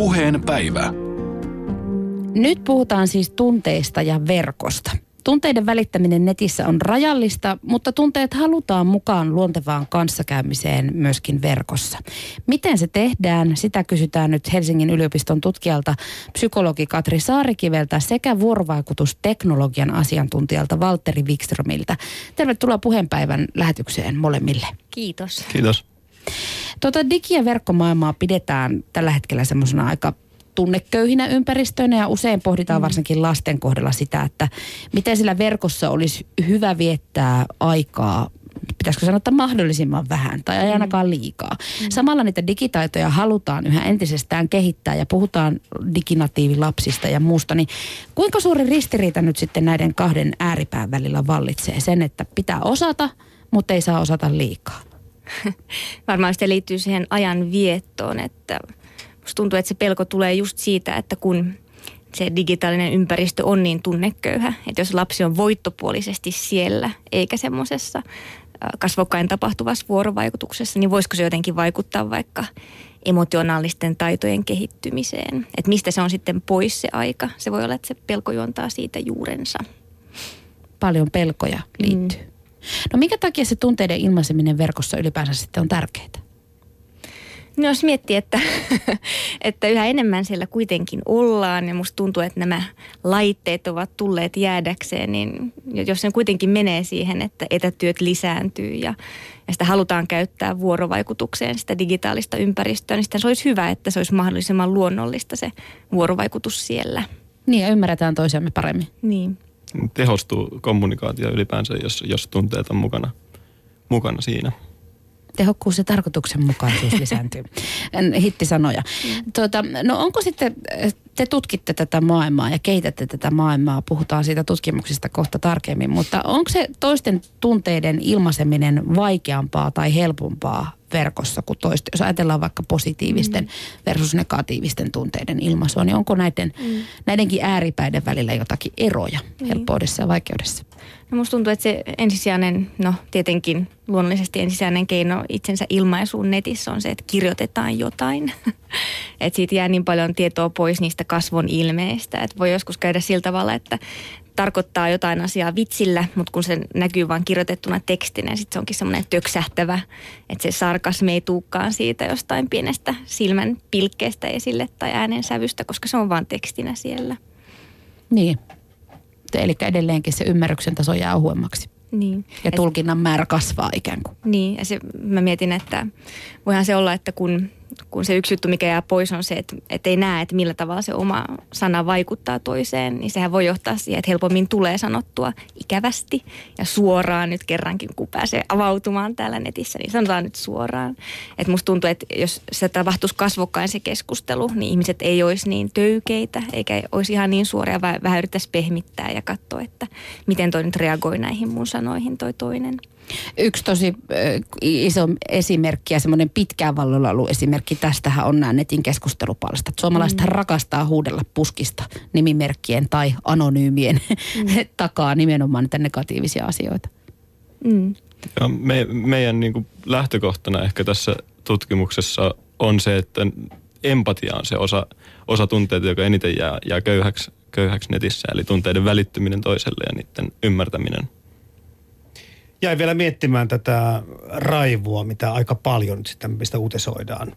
Puheen päivä. Nyt puhutaan siis tunteista ja verkosta. Tunteiden välittäminen netissä on rajallista, mutta tunteet halutaan mukaan luontevaan kanssakäymiseen myöskin verkossa. Miten se tehdään, sitä kysytään nyt Helsingin yliopiston tutkijalta psykologi Katri Saarikiveltä sekä vuorovaikutusteknologian asiantuntijalta Valtteri Wikströmiltä. Tervetuloa puheenpäivän lähetykseen molemmille. Kiitos. Kiitos. Tuota digi- ja verkkomaailmaa pidetään tällä hetkellä semmoisena aika tunneköyhinä ympäristöinä ja usein pohditaan mm. varsinkin lasten kohdalla sitä, että miten sillä verkossa olisi hyvä viettää aikaa pitäisikö sanoa, että mahdollisimman vähän tai ei mm. ainakaan liikaa. Mm. Samalla niitä digitaitoja halutaan yhä entisestään kehittää ja puhutaan diginatiivilapsista ja muusta, niin kuinka suuri ristiriita nyt sitten näiden kahden ääripään välillä vallitsee sen, että pitää osata, mutta ei saa osata liikaa? Varmaan se liittyy siihen ajan viettoon, että musta tuntuu, että se pelko tulee just siitä, että kun se digitaalinen ympäristö on niin tunneköyhä, että jos lapsi on voittopuolisesti siellä eikä semmoisessa kasvokkain tapahtuvassa vuorovaikutuksessa, niin voisiko se jotenkin vaikuttaa vaikka emotionaalisten taitojen kehittymiseen? Että mistä se on sitten pois se aika? Se voi olla, että se pelko juontaa siitä juurensa. Paljon pelkoja liittyy. Mm. No minkä takia se tunteiden ilmaiseminen verkossa ylipäänsä sitten on tärkeää? No jos miettii, että, että yhä enemmän siellä kuitenkin ollaan ja musta tuntuu, että nämä laitteet ovat tulleet jäädäkseen, niin jos se kuitenkin menee siihen, että etätyöt lisääntyy ja, ja sitä halutaan käyttää vuorovaikutukseen sitä digitaalista ympäristöä, niin se olisi hyvä, että se olisi mahdollisimman luonnollista se vuorovaikutus siellä. Niin ja ymmärretään toisiamme paremmin. Niin. Tehostuu kommunikaatio ylipäänsä, jos, jos tunteet on mukana, mukana siinä tehokkuus ja tarkoituksenmukaisuus lisääntyy. Hittisanoja. Mm. Tuota, no onko sitten, te tutkitte tätä maailmaa ja kehitätte tätä maailmaa, puhutaan siitä tutkimuksista kohta tarkemmin, mutta onko se toisten tunteiden ilmaiseminen vaikeampaa tai helpompaa verkossa kuin toista? Jos ajatellaan vaikka positiivisten mm. versus negatiivisten tunteiden ilmaisua, niin onko näiden, mm. näidenkin ääripäiden välillä jotakin eroja mm. helppoudessa ja vaikeudessa? No musta tuntuu, että se ensisijainen, no tietenkin luonnollisesti ensisijainen keino itsensä ilmaisuun netissä on se, että kirjoitetaan jotain. että siitä jää niin paljon tietoa pois niistä kasvon ilmeistä, että voi joskus käydä sillä tavalla, että tarkoittaa jotain asiaa vitsillä, mutta kun se näkyy vain kirjoitettuna tekstinä, sitten se onkin semmoinen töksähtävä, että se sarkasmi ei tuukkaan siitä jostain pienestä silmän pilkkeestä esille tai äänensävystä, koska se on vain tekstinä siellä. Niin, eli edelleenkin se ymmärryksen taso jää ohuemmaksi. Niin. Ja Et, tulkinnan määrä kasvaa ikään kuin. Niin, ja se, mä mietin, että voihan se olla, että kun kun se yksi juttu, mikä jää pois, on se, että, että ei näe, että millä tavalla se oma sana vaikuttaa toiseen, niin sehän voi johtaa siihen, että helpommin tulee sanottua ikävästi ja suoraan nyt kerrankin, kun pääsee avautumaan täällä netissä, niin sanotaan nyt suoraan. Että musta tuntuu, että jos se tapahtuisi kasvokkain se keskustelu, niin ihmiset ei olisi niin töykeitä, eikä olisi ihan niin suoria, vaan vähän yrittäisi pehmittää ja katsoa, että miten toi nyt reagoi näihin mun sanoihin toi toinen. Yksi tosi iso esimerkki ja semmoinen pitkään vallolla ollut esimerkki tästähän on nämä netin keskustelupalstat. Suomalaiset mm. rakastaa huudella puskista nimimerkkien tai anonyymien mm. takaa nimenomaan niitä negatiivisia asioita. Mm. Ja me, meidän niin kuin lähtökohtana ehkä tässä tutkimuksessa on se, että empatia on se osa, osa tunteita, joka eniten jää, jää köyhäksi, köyhäksi netissä. Eli tunteiden välittyminen toiselle ja niiden ymmärtäminen – jäin vielä miettimään tätä raivua, mitä aika paljon sitten, mistä uutisoidaan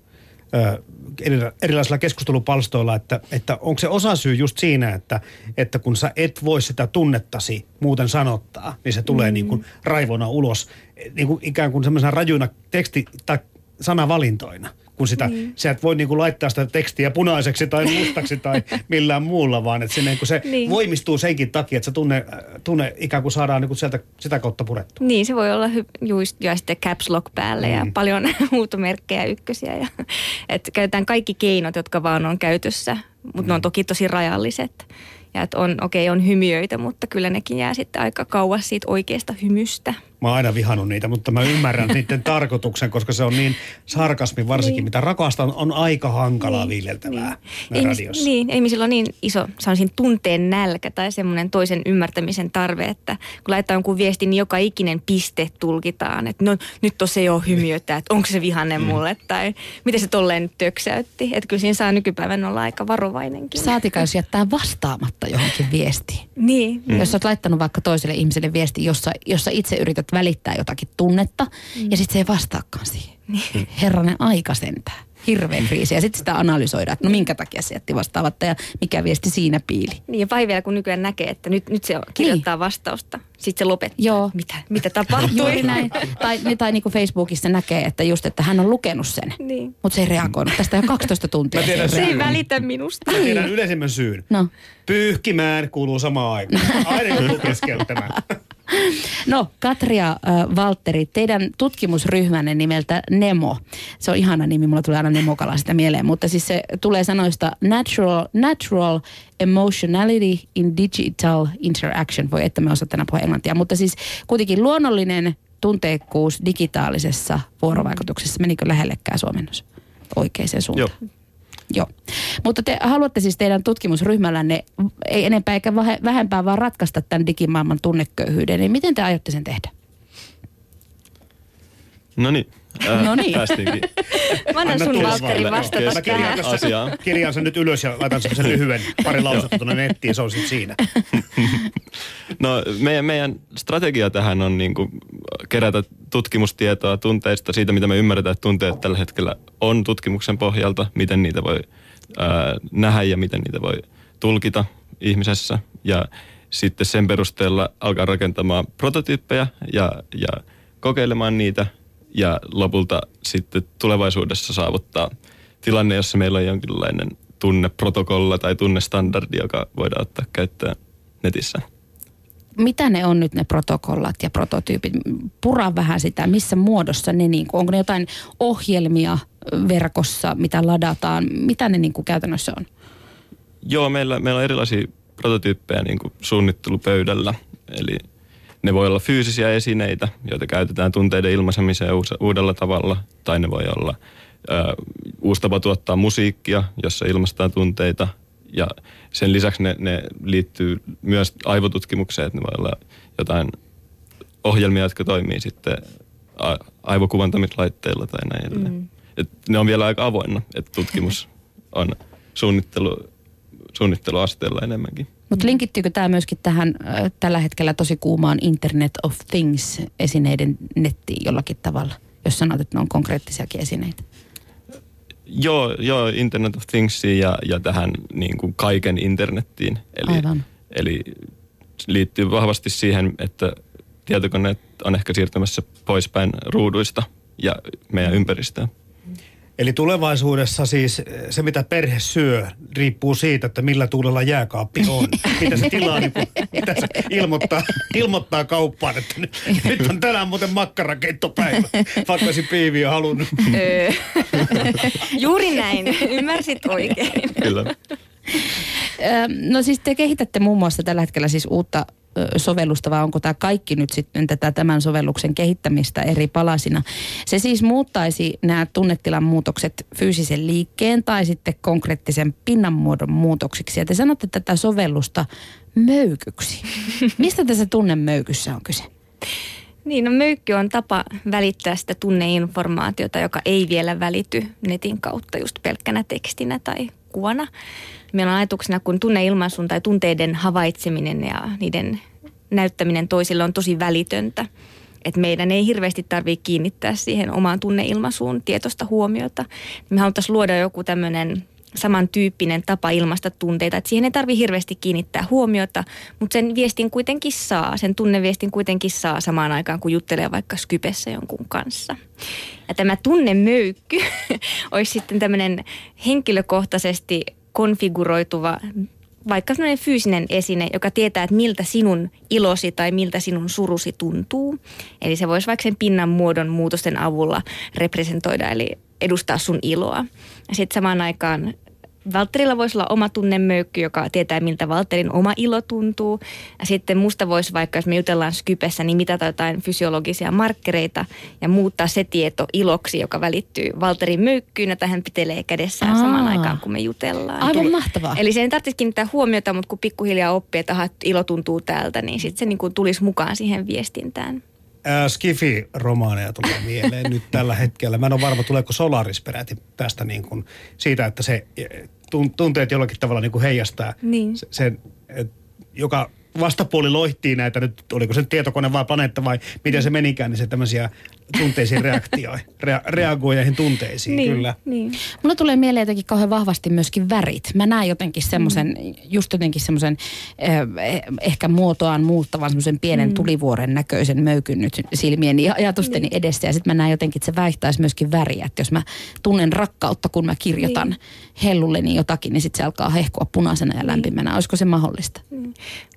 erilaisilla keskustelupalstoilla, että, että onko se osasyy just siinä, että, että kun sä et voi sitä tunnettasi muuten sanottaa, niin se tulee mm. niin kuin raivona ulos, niin kuin ikään kuin semmoisena rajuina teksti- tai sanavalintoina kun sitä, niin. sä et voi niinku laittaa sitä tekstiä punaiseksi tai mustaksi tai millään muulla, vaan että se, niinku se niin. voimistuu senkin takia, että se tunne, tunne ikään kuin saadaan niinku sieltä sitä kautta purettua. Niin, se voi olla hy- just, ja sitten caps lock päälle niin. ja paljon huutomerkkejä ykkösiä. Ja, että käytetään kaikki keinot, jotka vaan on käytössä, mutta mm. ne on mm. toki tosi rajalliset. Ja että on, okei, okay, on hymiöitä, mutta kyllä nekin jää sitten aika kauas siitä oikeasta hymystä. Mä oon aina vihannut niitä, mutta mä ymmärrän niiden tarkoituksen, koska se on niin sarkasmi varsinkin, Niin. mitä rakasta on, aika hankalaa viljeltävää Ihmis, radiossa. niin, ihmisillä on niin iso, sanoisin, tunteen nälkä tai semmoinen toisen ymmärtämisen tarve, että kun laittaa jonkun viestin, niin joka ikinen piste tulkitaan, että no nyt tossa ei ole hymiötä, että onko se vihanne mulle tai miten se tolleen nyt töksäytti. Että kyllä siinä saa nykypäivän olla aika varovainenkin. Saatika, jos jättää vastaamatta johonkin viestiin. Niin, Mm. Jos sä oot laittanut vaikka toiselle ihmiselle viesti, jossa, jossa itse yrität välittää jotakin tunnetta, mm. ja sitten se ei vastaakaan siihen. Niin. Herranen aika sentään. Hirveän kriisi. Ja sitten sitä analysoidaan, että no minkä takia se jätti vastaamatta ja mikä viesti siinä piili. niin ja vai vielä kun nykyään näkee, että nyt, nyt se kirjoittaa vastausta, sitten se lopettaa. Niin. Joo. Mitä, mitä tapahtui? Juuri näin. Tai, tai niin kuin Facebookissa näkee, että just, että hän on lukenut sen. Niin. Mutta se ei reagoinut. Tästä jo 12 tuntia. Mä tiedän se ei välitä minusta. Mä tiedän yleisimmän syyn. No. Pyyhkimään kuuluu samaan aikaan. Aina joutuu keskeyttämään. No, Katria äh, Valtteri, teidän tutkimusryhmänne nimeltä Nemo. Se on ihana nimi, mulla tulee aina Nemokala sitä mieleen, mutta siis se tulee sanoista natural, natural emotionality in digital interaction. Voi että me osaa tänä puhua englantia, mutta siis kuitenkin luonnollinen tunteikkuus digitaalisessa vuorovaikutuksessa. Menikö lähellekään suomennos oikeaan suuntaan? Joo. Joo. Mutta te haluatte siis teidän tutkimusryhmällänne ei enempää eikä vähe- vähempää vaan ratkaista tämän digimaailman tunneköyhyyden. Niin miten te aiotte sen tehdä? No niin. Ää, No niin. Päästiinkin Mä annan Anna sun Valtteri vastata Mä kirjaan, tähän. tässä, asiaan. kirjaan sen nyt ylös ja laitan sen lyhyen pari lausetta tuonne nettiin, se on sitten siinä. No meidän, meidän strategia tähän on niin kuin kerätä tutkimustietoa tunteista, siitä mitä me ymmärretään, että tunteet tällä hetkellä on tutkimuksen pohjalta, miten niitä voi ää, nähdä ja miten niitä voi tulkita ihmisessä. Ja sitten sen perusteella alkaa rakentamaan prototyyppejä ja, ja kokeilemaan niitä ja lopulta sitten tulevaisuudessa saavuttaa tilanne, jossa meillä on jonkinlainen tunneprotokolla tai tunnestandardi, joka voidaan ottaa käyttöön netissä. Mitä ne on nyt ne protokollat ja prototyypit? Pura vähän sitä, missä muodossa ne, niin kuin, onko ne jotain ohjelmia verkossa, mitä ladataan? Mitä ne niin kuin käytännössä on? Joo, meillä, meillä on erilaisia prototyyppejä niin kuin suunnittelupöydällä. Eli ne voi olla fyysisiä esineitä, joita käytetään tunteiden ilmaisemiseen uudella tavalla. Tai ne voi olla ö, uusi tapa tuottaa musiikkia, jossa ilmaistaan tunteita. Ja sen lisäksi ne, ne liittyy myös aivotutkimukseen, että ne voi olla jotain ohjelmia, jotka toimii sitten a- aivokuvantamislaitteilla tai näin edelleen. Mm. Et ne on vielä aika avoinna, että tutkimus on suunnittelu, suunnitteluasteella enemmänkin. Mutta linkittyykö tämä myöskin tähän äh, tällä hetkellä tosi kuumaan Internet of Things-esineiden nettiin jollakin tavalla? Jos sanot, että ne on konkreettisiakin esineitä. Joo, joo Internet of Thingsiin ja, ja tähän niin kuin kaiken internettiin. Eli, Aivan. eli liittyy vahvasti siihen, että tietokoneet on ehkä siirtymässä poispäin ruuduista ja meidän ympäristöön. Eli tulevaisuudessa siis se, mitä perhe syö, riippuu siitä, että millä tuulella jääkaappi on. Mitä se tilaa, niin kuin, mitä se ilmoittaa, ilmoittaa kauppaan, että nyt, nyt on tänään muuten makkarakeittopäivä, vaikka olisi piiviä halunnut. Juuri näin, ymmärsit oikein. Kyllä. No siis te kehitätte muun muassa tällä hetkellä siis uutta sovellusta, vai onko tämä kaikki nyt sitten tätä tämän sovelluksen kehittämistä eri palasina? Se siis muuttaisi nämä tunnetilan muutokset fyysisen liikkeen tai sitten konkreettisen pinnanmuodon muutoksiksi. Ja te sanotte tätä sovellusta möykyksi. Mistä tässä tunnemöykyssä on kyse? Niin, no möykky on tapa välittää sitä tunneinformaatiota, joka ei vielä välity netin kautta just pelkkänä tekstinä tai kuvana. Meillä on ajatuksena, kun tunneilmaisun tai tunteiden havaitseminen ja niiden näyttäminen toisille on tosi välitöntä. Että meidän ei hirveästi tarvitse kiinnittää siihen omaan tunneilmaisuun tietoista huomiota. Me haluttaisiin luoda joku tämmöinen samantyyppinen tapa ilmaista tunteita. Että siihen ei tarvitse hirveästi kiinnittää huomiota, mutta sen viestin kuitenkin saa, sen tunneviestin kuitenkin saa samaan aikaan, kun juttelee vaikka Skypessä jonkun kanssa. Ja tämä tunnemöykky olisi sitten tämmöinen henkilökohtaisesti konfiguroituva vaikka sellainen fyysinen esine, joka tietää, että miltä sinun ilosi tai miltä sinun surusi tuntuu. Eli se voisi vaikka sen pinnan muodon muutosten avulla representoida, eli edustaa sun iloa. Ja sitten samaan aikaan Valterilla voisi olla oma tunnemöykky, joka tietää, miltä Valterin oma ilo tuntuu. Ja sitten musta voisi vaikka, jos me jutellaan Skypessä, niin mitata jotain fysiologisia markkereita ja muuttaa se tieto iloksi, joka välittyy Valterin möykkyyn, jota hän pitelee kädessään Aa. samaan aikaan, kun me jutellaan. Aivan mahtavaa. Eli sen tarvitsisi kiinnittää huomiota, mutta kun pikkuhiljaa oppii, että aha, ilo tuntuu täältä, niin sitten se niin kuin tulisi mukaan siihen viestintään. Ää, Skifi-romaaneja tulee mieleen nyt tällä hetkellä. Mä en ole varma, tuleeko Solaris peräti tästä niin kuin siitä, että se eh, tun- tunteet jollakin tavalla niin kuin heijastaa Niin. se- sen, et, joka vastapuoli loihtii näitä nyt, oliko se tietokone vai planeetta vai miten se menikään, niin se tämmöisiä tunteisiin reaktioi, rea- reagoi näihin tunteisiin, niin, kyllä. Niin. Mulla tulee mieleen jotenkin kauhean vahvasti myöskin värit. Mä näen jotenkin semmoisen, mm. just jotenkin semmoisen eh, ehkä muotoaan muuttavan semmoisen pienen mm. tulivuoren näköisen möykyn nyt silmieni ja ajatusteni niin. edessä. Ja sitten mä näen jotenkin, että se vaihtaisi myöskin väriä. Että jos mä tunnen rakkautta, kun mä kirjoitan niin. hellulleni jotakin, niin sitten se alkaa hehkua punaisena ja lämpimänä. Olisiko se mahdollista?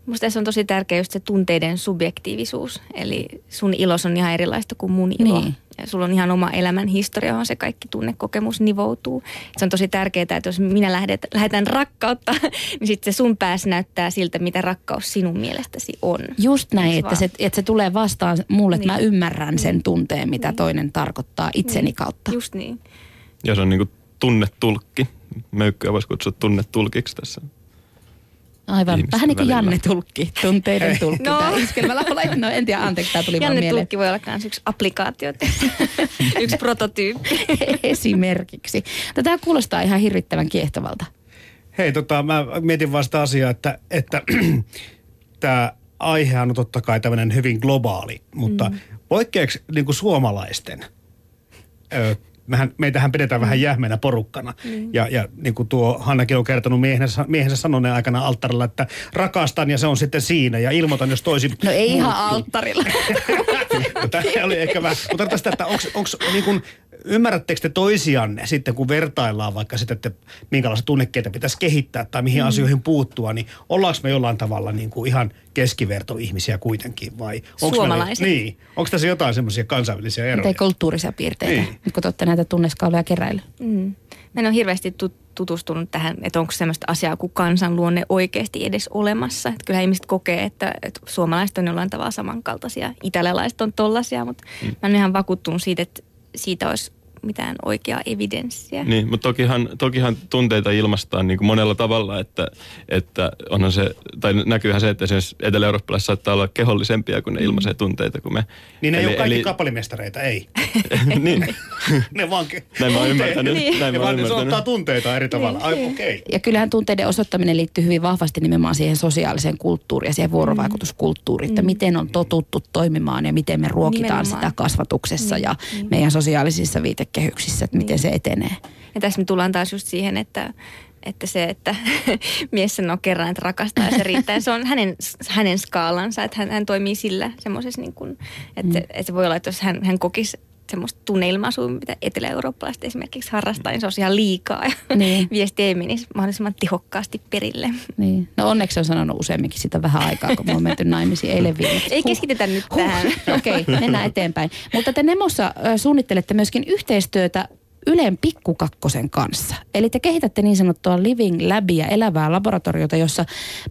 Musta tässä on tosi tärkeä just se tunteiden subjektiivisuus. Eli sun ilos on ihan erilaista kuin mun ilo. Niin. Ja sulla on ihan oma elämän historia, johon se kaikki tunnekokemus nivoutuu. Se on tosi tärkeää, että jos minä lähdet, lähetän rakkautta, niin sitten se sun päässä näyttää siltä, mitä rakkaus sinun mielestäsi on. Just näin, Eiks että vaan? se, että se tulee vastaan mulle, että mä Niin. ymmärrän sen tunteen, mitä toinen tarkoittaa itseni kautta. Just niin. Ja se on niin kuin tunnetulkki. Möykkyä voisi kutsua tunnetulkiksi tässä. Aivan. ihmisten Vähän niin kuin välillä. Janne Tulkki, tunteiden tulkki. No. No. Tämä iskelmälaula. No en tiedä, anteeksi, tämä tuli vaan Janne mieleen. Tulkki voi olla myös yksi applikaatio, yksi prototyyppi. Esimerkiksi. No, tämä kuulostaa ihan hirvittävän kiehtovalta. Hei, tota, mä mietin vasta asiaa, että, että tämä aihehan on totta kai tämmöinen hyvin globaali, mutta mm. poikkeaks niin kuin suomalaisten, ö, mehän, meitähän pidetään mm. vähän jähmeenä porukkana. Mm. Ja, ja niin kuin tuo Hannakin on kertonut miehensä, miehensä sanoneen aikana alttarilla, että rakastan ja se on sitten siinä ja ilmoitan, jos toisin. No ei ihan alttarilla. No, Tämä oli ehkä vähän, mutta tarkoitan sitä, että onko niin kuin, ymmärrättekö te toisianne sitten, kun vertaillaan vaikka sitä, että minkälaisia tunnekkeita pitäisi kehittää tai mihin mm. asioihin puuttua, niin ollaanko me jollain tavalla niin kuin ihan keskivertoihmisiä kuitenkin vai? onks meillä- Suomalaiset. niin. Onko tässä jotain semmoisia kansainvälisiä eroja? Tai kulttuurisia piirteitä, Niin. nyt kun te olette näitä tunneskauloja keräily. Mm. Mä en ole hirveästi tut- tutustunut tähän, että onko semmoista asiaa kuin kansanluonne oikeasti edes olemassa. Että kyllä ihmiset kokee, että, että suomalaiset on jollain tavalla samankaltaisia, italialaiset on tollasia, mutta mm. mä en ihan vakuuttunut siitä, että siitä olisi mitään oikeaa evidenssiä. Niin, mutta tokihan, tokihan tunteita ilmaistaan niin kuin monella tavalla, että, että onhan se, tai näkyyhän se, että esimerkiksi etelä-eurooppalaiset saattaa olla kehollisempia, kun ne ilmaisee tunteita kuin me. Niin ne ei Eli- ole kaikki eli- kapellimestareita, ei. niin, ne vaan... ke- näin mä oon ymmärtänyt. Niin. Näin Ne mä oon vaan ymmärtänyt. ottaa tunteita eri tavalla. Ai okei. Okay. Ja kyllähän tunteiden osoittaminen liittyy hyvin vahvasti nimenomaan siihen sosiaaliseen kulttuuriin ja siihen vuorovaikutuskulttuuriin, että miten on totuttu toimimaan ja miten me ruokitaan Nimenomaan. sitä kasvatuksessa ja meidän sosiaalisissa viitekehyksissä, että miten se etenee. Ja tässä me tullaan taas just siihen, että, että se, että mies sanoo kerran, että rakastaa ja se riittää. Se on hänen, hänen skaalansa, että hän, hän toimii sillä semmoisessa niin kuin, että, mm. että se voi olla, että jos hän, hän kokisi semmoista tunneilmaisua, mitä etelä-eurooppalaiset esimerkiksi harrastaa, niin se olisi ihan liikaa ja Niin. viesti ei menisi mahdollisimman tehokkaasti perille. Niin. No onneksi on sanonut useamminkin sitä vähän aikaa, kun me on menty naimisiin eilen viimeksi. Ei keskitytä nyt tähän. Okei, okay, mennään eteenpäin. Mutta te Nemossa suunnittelette myöskin yhteistyötä Ylen pikkukakkosen kanssa. Eli te kehitätte niin sanottua Living Labia, elävää laboratoriota, jossa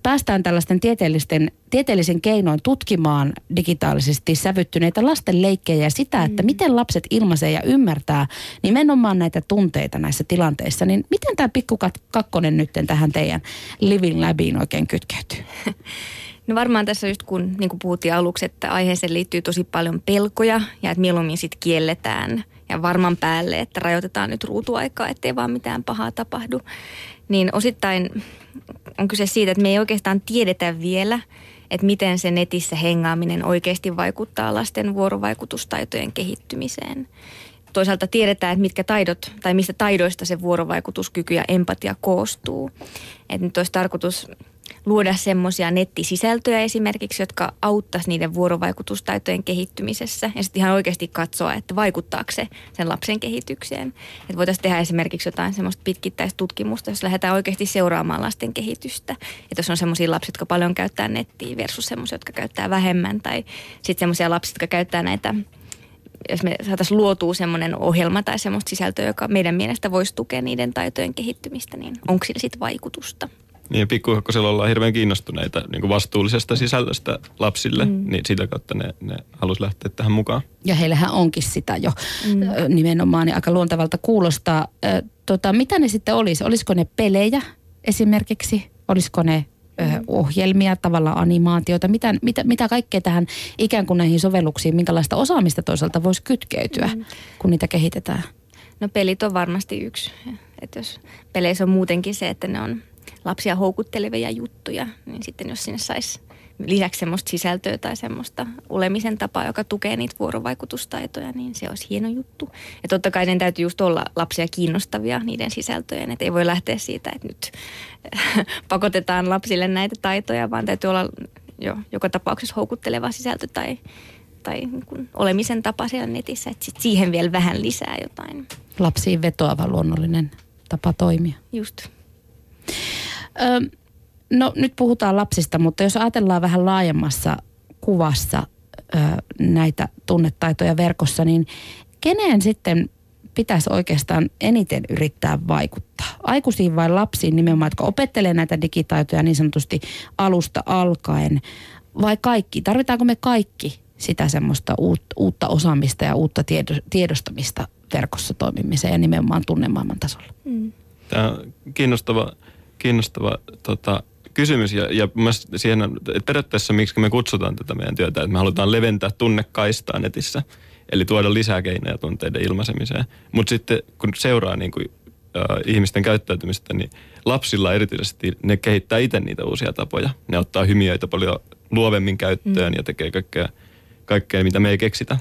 päästään tällaisten tieteellisten, tieteellisen keinoin tutkimaan digitaalisesti sävyttyneitä lasten leikkejä ja sitä, että miten lapset ilmaisee ja ymmärtää nimenomaan näitä tunteita näissä tilanteissa. Niin miten tämä pikkukakkonen nyt tähän teidän Living Labiin oikein kytkeytyy? No varmaan tässä just kun, niin kuin puhuttiin aluksi, että aiheeseen liittyy tosi paljon pelkoja ja että mieluummin sitten kielletään ja varman päälle, että rajoitetaan nyt ruutuaikaa, ettei vaan mitään pahaa tapahdu. Niin osittain on kyse siitä, että me ei oikeastaan tiedetä vielä, että miten se netissä hengaaminen oikeasti vaikuttaa lasten vuorovaikutustaitojen kehittymiseen. Toisaalta tiedetään, että mitkä taidot tai mistä taidoista se vuorovaikutuskyky ja empatia koostuu. Että nyt olisi tarkoitus luoda semmoisia nettisisältöjä esimerkiksi, jotka auttaisi niiden vuorovaikutustaitojen kehittymisessä ja sitten ihan oikeasti katsoa, että vaikuttaako se sen lapsen kehitykseen. Että voitaisiin tehdä esimerkiksi jotain semmoista pitkittäistutkimusta, jos lähdetään oikeasti seuraamaan lasten kehitystä. Että jos on semmoisia lapsia, jotka paljon käyttää nettiä versus semmoisia, jotka käyttää vähemmän tai sitten semmoisia lapsia, jotka käyttää näitä jos me saataisiin luotua semmoinen ohjelma tai semmoista sisältöä, joka meidän mielestä voisi tukea niiden taitojen kehittymistä, niin onko sillä sitten vaikutusta? Niin ja pikkuhokkosella ollaan hirveän kiinnostuneita niin kuin vastuullisesta sisällöstä lapsille, mm. niin sitä kautta ne, ne halusi lähteä tähän mukaan. Ja heillähän onkin sitä jo mm. nimenomaan, niin aika luontevalta kuulostaa. Tota, mitä ne sitten olisi? Olisiko ne pelejä esimerkiksi? Olisiko ne mm. ohjelmia, tavallaan animaatioita, mitä, mitä, mitä kaikkea tähän ikään kuin näihin sovelluksiin, minkälaista osaamista toisaalta voisi kytkeytyä, mm. kun niitä kehitetään? No pelit on varmasti yksi. Että jos peleissä on muutenkin se, että ne on lapsia houkuttelevia juttuja, niin sitten jos sinne saisi lisäksi semmoista sisältöä tai semmoista olemisen tapaa, joka tukee niitä vuorovaikutustaitoja, niin se olisi hieno juttu. Ja totta kai ne täytyy just olla lapsia kiinnostavia niiden sisältöjen, että ei voi lähteä siitä, että nyt pakotetaan lapsille näitä taitoja, vaan täytyy olla jo joka tapauksessa houkutteleva sisältö tai, tai niin kuin olemisen tapa siellä netissä, että sit siihen vielä vähän lisää jotain. Lapsiin vetoava luonnollinen tapa toimia. Just. Ö, no nyt puhutaan lapsista, mutta jos ajatellaan vähän laajemmassa kuvassa ö, näitä tunnetaitoja verkossa, niin keneen sitten pitäisi oikeastaan eniten yrittää vaikuttaa? Aikuisiin vai lapsiin nimenomaan, jotka opettelee näitä digitaitoja niin sanotusti alusta alkaen, vai kaikki? Tarvitaanko me kaikki sitä semmoista uutta osaamista ja uutta tiedostamista verkossa toimimiseen ja nimenomaan tunnemaailman tasolla? Mm. Tämä on kiinnostava, kiinnostava tota, kysymys ja, ja siihen, että periaatteessa miksi me kutsutaan tätä meidän työtä, että me halutaan leventää tunnekaistaa netissä, eli tuoda lisää keinoja tunteiden ilmaisemiseen. Mutta sitten kun seuraa niin kuin, äh, ihmisten käyttäytymistä, niin lapsilla erityisesti ne kehittää itse niitä uusia tapoja. Ne ottaa hymiöitä paljon luovemmin käyttöön mm. ja tekee kaikkea, kaikkea, mitä me ei keksitä.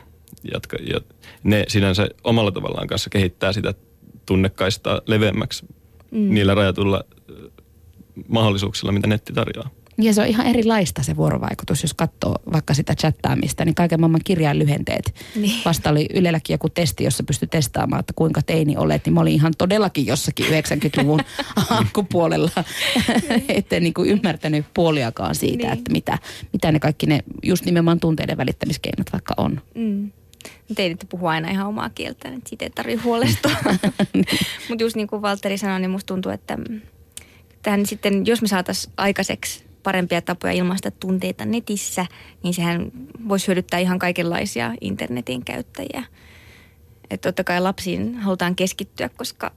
Jatka, ja ne sinänsä omalla tavallaan kanssa kehittää sitä tunnekaistaa leveämmäksi mm. niillä rajatulla mahdollisuuksilla, mitä netti tarjoaa. Ja se on ihan erilaista se vuorovaikutus, jos katsoo vaikka sitä chattaamista, niin kaiken maailman kirjainlyhenteet. Niin. Vasta oli Ylelläkin joku testi, jossa pystyi testaamaan, että kuinka teini olet, niin mä olin ihan todellakin jossakin 90-luvun alkupuolella, ettei niin kuin ymmärtänyt puoliakaan siitä, niin. että mitä, mitä ne kaikki ne just nimenomaan tunteiden välittämiskeinot vaikka on. Mm. Teidät puhua aina ihan omaa kieltä, niin siitä ei tarvitse huolestua. Mutta just niin kuin Valtteri sanoi, niin musta tuntuu, että tähän sitten, jos me saataisiin aikaiseksi parempia tapoja ilmaista tunteita netissä, niin sehän voisi hyödyttää ihan kaikenlaisia internetin käyttäjiä. Että totta kai lapsiin halutaan keskittyä, koska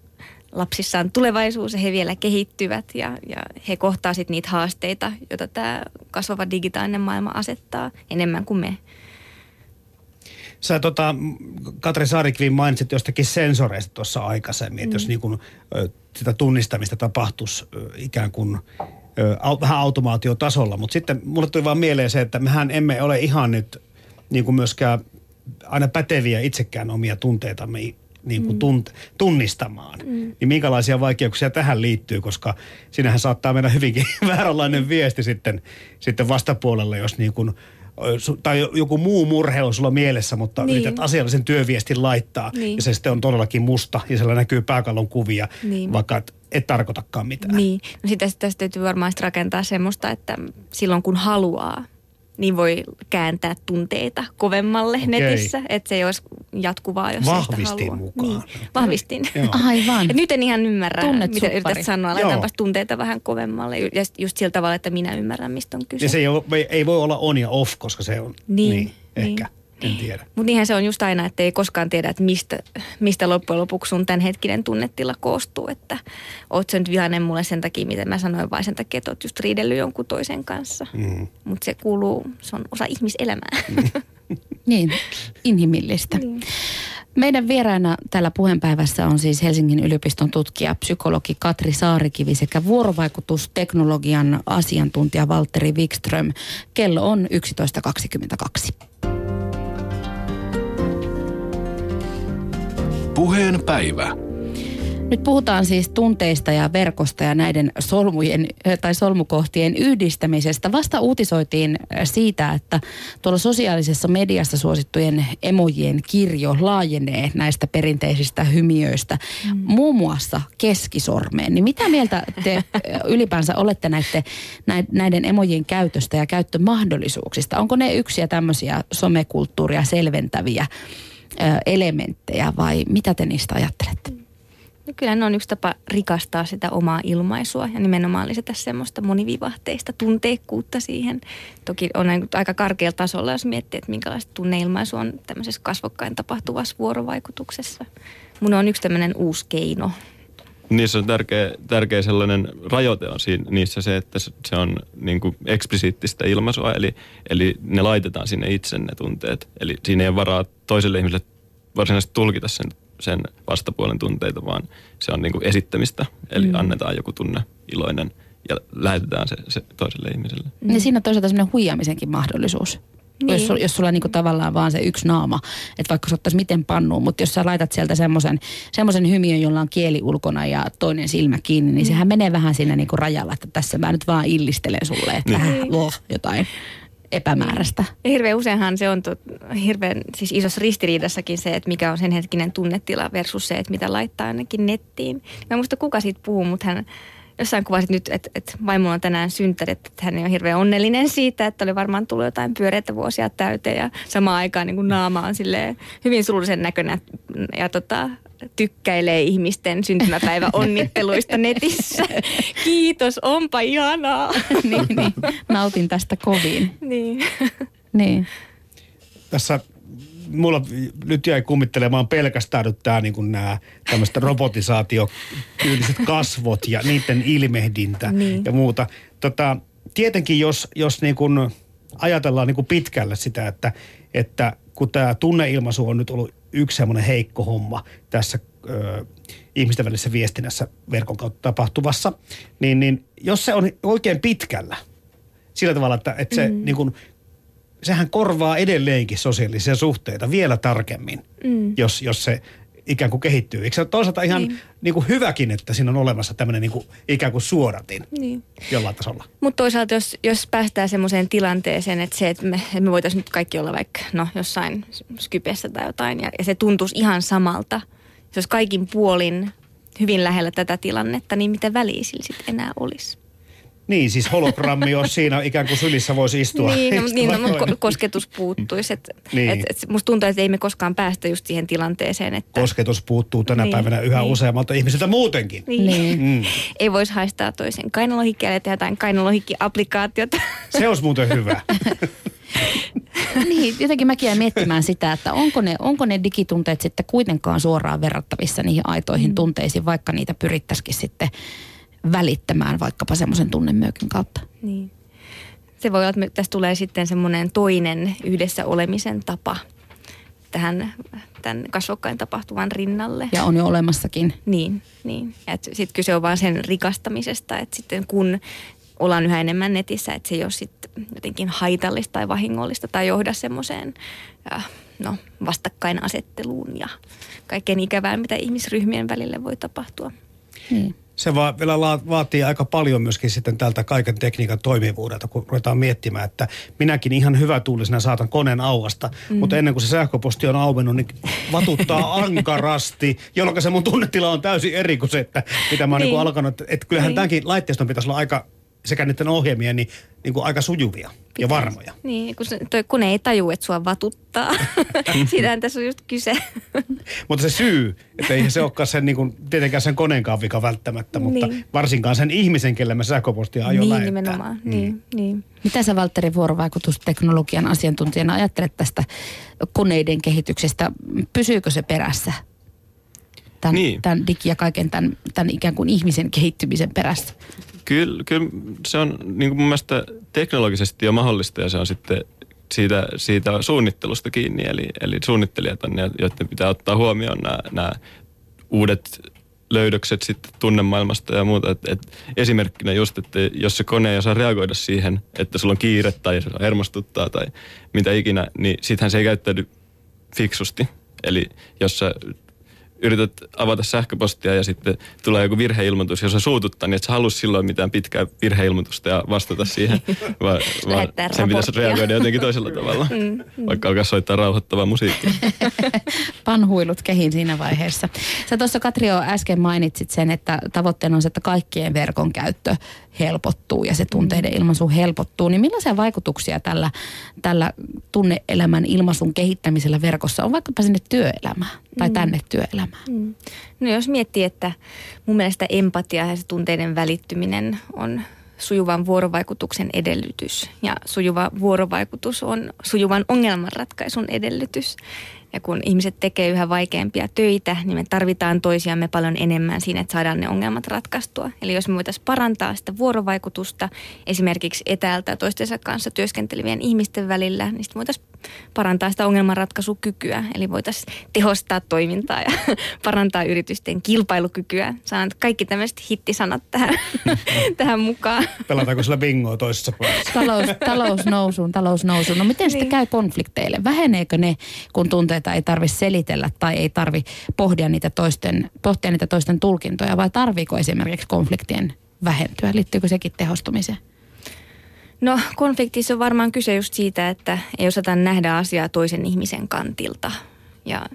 lapsissa on tulevaisuus ja he vielä kehittyvät ja, ja he kohtaa sitten niitä haasteita, joita tämä kasvava digitaalinen maailma asettaa enemmän kuin me. Sä tota, Katri Saarikvin mainitsit jostakin sensoreista tuossa aikaisemmin, mm. että jos mm. niin kun, sitä tunnistamista tapahtuisi ikään kuin vähän automaatiotasolla. Mutta sitten mulle tuli vaan mieleen se, että mehän emme ole ihan nyt niin kuin myöskään aina päteviä itsekään omia tunteitamme niin kuin mm. tunt, tunnistamaan. Mm. Niin minkälaisia vaikeuksia tähän liittyy, koska sinähän saattaa mennä hyvinkin vääränlainen viesti sitten, sitten vastapuolelle, jos niin kuin – tai joku muu murhe on sulla mielessä, mutta niin. yrität asiallisen työviestin laittaa. Niin. Ja se sitten on todellakin musta ja siellä näkyy pääkallon kuvia, niin. vaikka et, et tarkoitakaan mitään. Niin. No sitä, tästä täytyy varmaan rakentaa semmoista, että silloin kun haluaa, niin voi kääntää tunteita kovemmalle okay. netissä, että se ei olisi jatkuvaa, jos Vahvistin sitä haluaa. mukaan. Niin. Vahvistin. Aivan. Et nyt en ihan ymmärrä, Tunnet mitä suppari. yrität sanoa. Laitetaanpas tunteita vähän kovemmalle. Ja just sillä tavalla, että minä ymmärrän, mistä on kyse. Ja se ei, ole, ei voi olla on ja off, koska se on niin, niin, niin. ehkä. En tiedä. Mutta niinhän se on just aina, että ei koskaan tiedä, että mistä, mistä loppujen lopuksi sun tämänhetkinen tunnetila koostuu. Että oot sä nyt vihainen mulle sen takia, mitä mä sanoin, vai sen takia, että oot just riidellyt jonkun toisen kanssa. Mm. Mutta se kuuluu, se on osa ihmiselämää. Mm. niin, inhimillistä. Niin. Meidän vieraana tällä puheenpäivässä on siis Helsingin yliopiston tutkija, psykologi Katri Saarikivi sekä vuorovaikutusteknologian asiantuntija Valtteri Wikström. Kello on 11.22. Puheen päivä. Nyt puhutaan siis tunteista ja verkosta ja näiden solmujen tai solmukohtien yhdistämisestä. Vasta uutisoitiin siitä, että tuolla sosiaalisessa mediassa suosittujen emojien kirjo laajenee näistä perinteisistä hymiöistä, mm. muun muassa keskisormeen. Niin mitä mieltä te ylipäänsä olette näiden, näiden emojien käytöstä ja käyttömahdollisuuksista? Onko ne yksiä tämmöisiä somekulttuuria selventäviä elementtejä vai mitä te niistä ajattelette? Kyllä ne on yksi tapa rikastaa sitä omaa ilmaisua ja nimenomaan lisätä semmoista monivivahteista tunteikkuutta siihen. Toki on aika karkealla tasolla, jos miettii, että minkälaista tunneilmaisu on tämmöisessä kasvokkain tapahtuvassa vuorovaikutuksessa. Mun on yksi tämmöinen uusi keino. Niissä on tärkeä, tärkeä sellainen rajoite on siinä, niissä se, että se on niin kuin eksplisiittistä ilmaisua, eli, eli ne laitetaan sinne itse ne tunteet. Eli siinä ei varaa toiselle ihmiselle varsinaisesti tulkita sen sen vastapuolen tunteita, vaan se on niin kuin esittämistä. Eli mm. annetaan joku tunne iloinen ja lähetetään se, se toiselle ihmiselle. Mm. Ja siinä on toisaalta semmoinen huijaamisenkin mahdollisuus. Niin. Jos, jos sulla on niinku tavallaan vaan se yksi naama, että vaikka se miten pannuun, mutta jos sä laitat sieltä semmoisen hymiön, jolla on kieli ulkona ja toinen silmä kiinni, niin mm. sehän menee vähän siinä niinku rajalla, että tässä mä nyt vaan illistelen sulle, että niin. vähän oh, jotain epämääräistä. Ja hirveän useinhan se on tot, hirveän siis isossa ristiriidassakin se, että mikä on sen hetkinen tunnetila versus se, että mitä laittaa ainakin nettiin. Mä en muista kuka siitä puhuu, mutta hän jossain kuvasit nyt, että, että vaimo on tänään synttärit, että hän on hirveän onnellinen siitä, että oli varmaan tullut jotain pyöreitä vuosia täyteen ja samaan aikaan niin kuin naama on hyvin surullisen näköinen ja tota, tykkäilee ihmisten syntymäpäiväonnitteluista netissä. Kiitos, onpa ihanaa. niin, niin. Nautin tästä kovin. Niin. niin. Tässä mulla nyt jäi kummittelemaan pelkästään nyt tää niin nämä tämmöistä robotisaatiotyyliset kasvot ja niiden ilmehdintä niin. ja muuta. Tota, tietenkin jos, jos niin kuin ajatellaan niin kuin pitkälle sitä, että, että kun tämä tunneilmaisu on nyt ollut yksi semmoinen heikko homma tässä ö, ihmisten välisessä viestinnässä verkon kautta tapahtuvassa, niin, niin jos se on oikein pitkällä sillä tavalla, että, että se mm. niin kuin, sehän korvaa edelleenkin sosiaalisia suhteita vielä tarkemmin, mm. jos, jos se ikään kuin kehittyy. Eikö se ole toisaalta ihan niin. Niin kuin hyväkin, että siinä on olemassa tämmöinen niin kuin ikään kuin suodatin niin. jollain tasolla? Mutta toisaalta jos, jos päästään semmoiseen tilanteeseen, että se, että me, että me voitaisiin nyt kaikki olla vaikka no, jossain Skypessä tai jotain, ja, ja se tuntuisi ihan samalta, jos kaikin puolin hyvin lähellä tätä tilannetta, niin mitä väliä sillä sitten enää olisi? Niin, siis hologrammi on siinä ikään kuin sylissä voisi istua. niin, no, niin no, mutta kosketus puuttuisi. Et, niin. et, et, musta tuntuu, että ei me koskaan päästä just siihen tilanteeseen. Että... Kosketus puuttuu tänä niin, päivänä yhä niin. useammalta ihmiseltä muutenkin. Niin. niin. Mm. Ei voisi haistaa toisen kainalohikkia ja tehdä jotain kainalohikki-applikaatiota. Se olisi muuten hyvä. niin, jotenkin mäkin jäin miettimään sitä, että onko ne, onko ne digitunteet sitten kuitenkaan suoraan verrattavissa niihin aitoihin mm. tunteisiin, vaikka niitä pyrittäisikin sitten välittämään vaikkapa semmoisen tunnemyökin kautta. Niin. Se voi olla, että tässä tulee sitten semmoinen toinen yhdessä olemisen tapa tähän tämän kasvokkain tapahtuvan rinnalle. Ja on jo olemassakin. Niin, niin. Sitten kyse on vaan sen rikastamisesta, että sitten kun ollaan yhä enemmän netissä, että se ei ole sitten jotenkin haitallista tai vahingollista tai johda semmoiseen äh, no, vastakkainasetteluun ja kaikkeen ikävään, mitä ihmisryhmien välille voi tapahtua. Niin se va- vielä vaatii aika paljon myöskin sitten tältä kaiken tekniikan toimivuudelta, kun ruvetaan miettimään, että minäkin ihan hyvä tuulisena saatan koneen auasta, mm. mutta ennen kuin se sähköposti on auennut, niin vatuttaa ankarasti, jolloin se mun tunnetila on täysin eri kuin se, että mitä mä oon niin. niin alkanut. Että kyllähän niin. tämänkin laitteiston pitäisi olla aika sekä niiden ohjelmien niin, niin kuin aika sujuvia Pitäis. ja varmoja. Niin, kun, se, toi kone ei taju, että sua vatuttaa. Siitähän tässä on just kyse. mutta se syy, että ei se olekaan sen, niin kuin, tietenkään sen koneenkaan vika välttämättä, mutta niin. varsinkaan sen ihmisen, kelle me sähköpostia aio niin, lähettää. Nimenomaan. Mm. Niin, niin. Mitä sä Valtteri vuorovaikutusteknologian asiantuntijana ajattelet tästä koneiden kehityksestä? Pysyykö se perässä? Tämän, niin. tämän digi- ja kaiken tämän, tämän ikään kuin ihmisen kehittymisen perässä? Kyllä, kyllä se on niin kuin mun mielestä teknologisesti jo mahdollista ja se on sitten siitä, siitä suunnittelusta kiinni. Eli, eli suunnittelijat on ne, joiden pitää ottaa huomioon nämä, nämä uudet löydökset sitten tunnemaailmasta ja muuta. Et, et esimerkkinä just, että jos se kone ei osaa reagoida siihen, että sulla on kiire tai se hermostuttaa tai mitä ikinä, niin sittenhän se ei käyttäydy fiksusti. Eli jos sä yrität avata sähköpostia ja sitten tulee joku virheilmoitus, jos se suututtaa, niin et sä halua silloin mitään pitkää virheilmoitusta ja vastata siihen, vaan, vaan sen pitäisi reagoida jotenkin toisella tavalla, mm, mm. vaikka alkaa soittaa rauhoittavaa musiikkia. Panhuilut kehin siinä vaiheessa. Sä tuossa Katrio äsken mainitsit sen, että tavoitteena on se, että kaikkien verkon käyttö helpottuu ja se tunteiden ilmaisu helpottuu, niin millaisia vaikutuksia tällä, tällä tunneelämän ilmaisun kehittämisellä verkossa on vaikkapa sinne työelämään tai mm. tänne työelämään? Mm. No jos miettii, että mun mielestä empatia ja se tunteiden välittyminen on sujuvan vuorovaikutuksen edellytys ja sujuva vuorovaikutus on sujuvan ongelmanratkaisun edellytys. Ja kun ihmiset tekee yhä vaikeampia töitä, niin me tarvitaan toisiamme paljon enemmän siinä, että saadaan ne ongelmat ratkaistua. Eli jos me voitaisiin parantaa sitä vuorovaikutusta esimerkiksi etäältä toistensa kanssa työskentelevien ihmisten välillä, niin sitten voitaisiin parantaa sitä ongelmanratkaisukykyä. Eli voitaisiin tehostaa toimintaa ja parantaa yritysten kilpailukykyä. Saan kaikki tämmöiset hittisanat tähän, tähän mukaan. Pelataanko sillä bingoa toisessa päässä? Talous, talous nousuun, talous nousuun. No miten niin. sitten käy konflikteille? Väheneekö ne, kun tunteita ei tarvi selitellä tai ei tarvi pohdia niitä toisten, pohtia niitä toisten tulkintoja vai tarviiko esimerkiksi konfliktien vähentyä? Liittyykö sekin tehostumiseen? No konfliktissa on varmaan kyse just siitä, että ei osata nähdä asiaa toisen ihmisen kantilta. Ja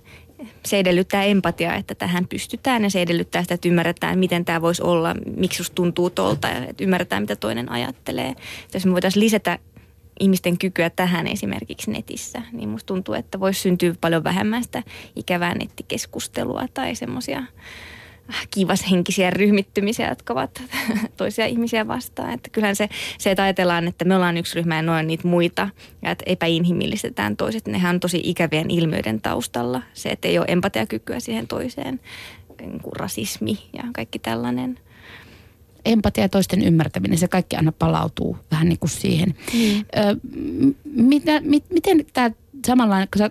se edellyttää empatiaa, että tähän pystytään ja se edellyttää sitä, että ymmärretään, miten tämä voisi olla, miksi susta tuntuu tolta ja että ymmärretään, mitä toinen ajattelee. Jos me voitaisiin lisätä ihmisten kykyä tähän esimerkiksi netissä, niin musta tuntuu, että voisi syntyä paljon vähemmän sitä ikävää nettikeskustelua tai semmoisia kivashenkisiä ryhmittymisiä, jotka ovat toisia ihmisiä vastaan. Että kyllähän se, se, että ajatellaan, että me ollaan yksi ryhmä ja noin niitä muita ja että epäinhimillistetään toiset, nehän on tosi ikävien ilmiöiden taustalla. Se, että ei ole empatiakykyä siihen toiseen, niin kuin rasismi ja kaikki tällainen – empatia ja toisten ymmärtäminen, se kaikki aina palautuu vähän niin kuin siihen. Mm. Ö, mitä, mit, miten tämä